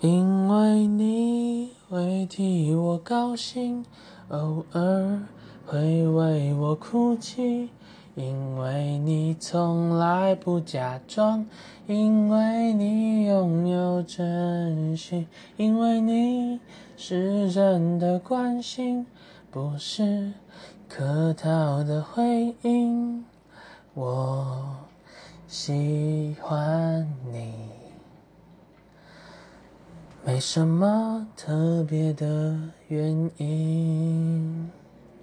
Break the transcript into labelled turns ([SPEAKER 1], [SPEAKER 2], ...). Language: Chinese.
[SPEAKER 1] 因为你会替我高兴，偶尔会为我哭泣。因为你从来不假装，因为你拥有真心，因为你是真的关心，不是客套的回应。我喜欢你，没什么特别的原因。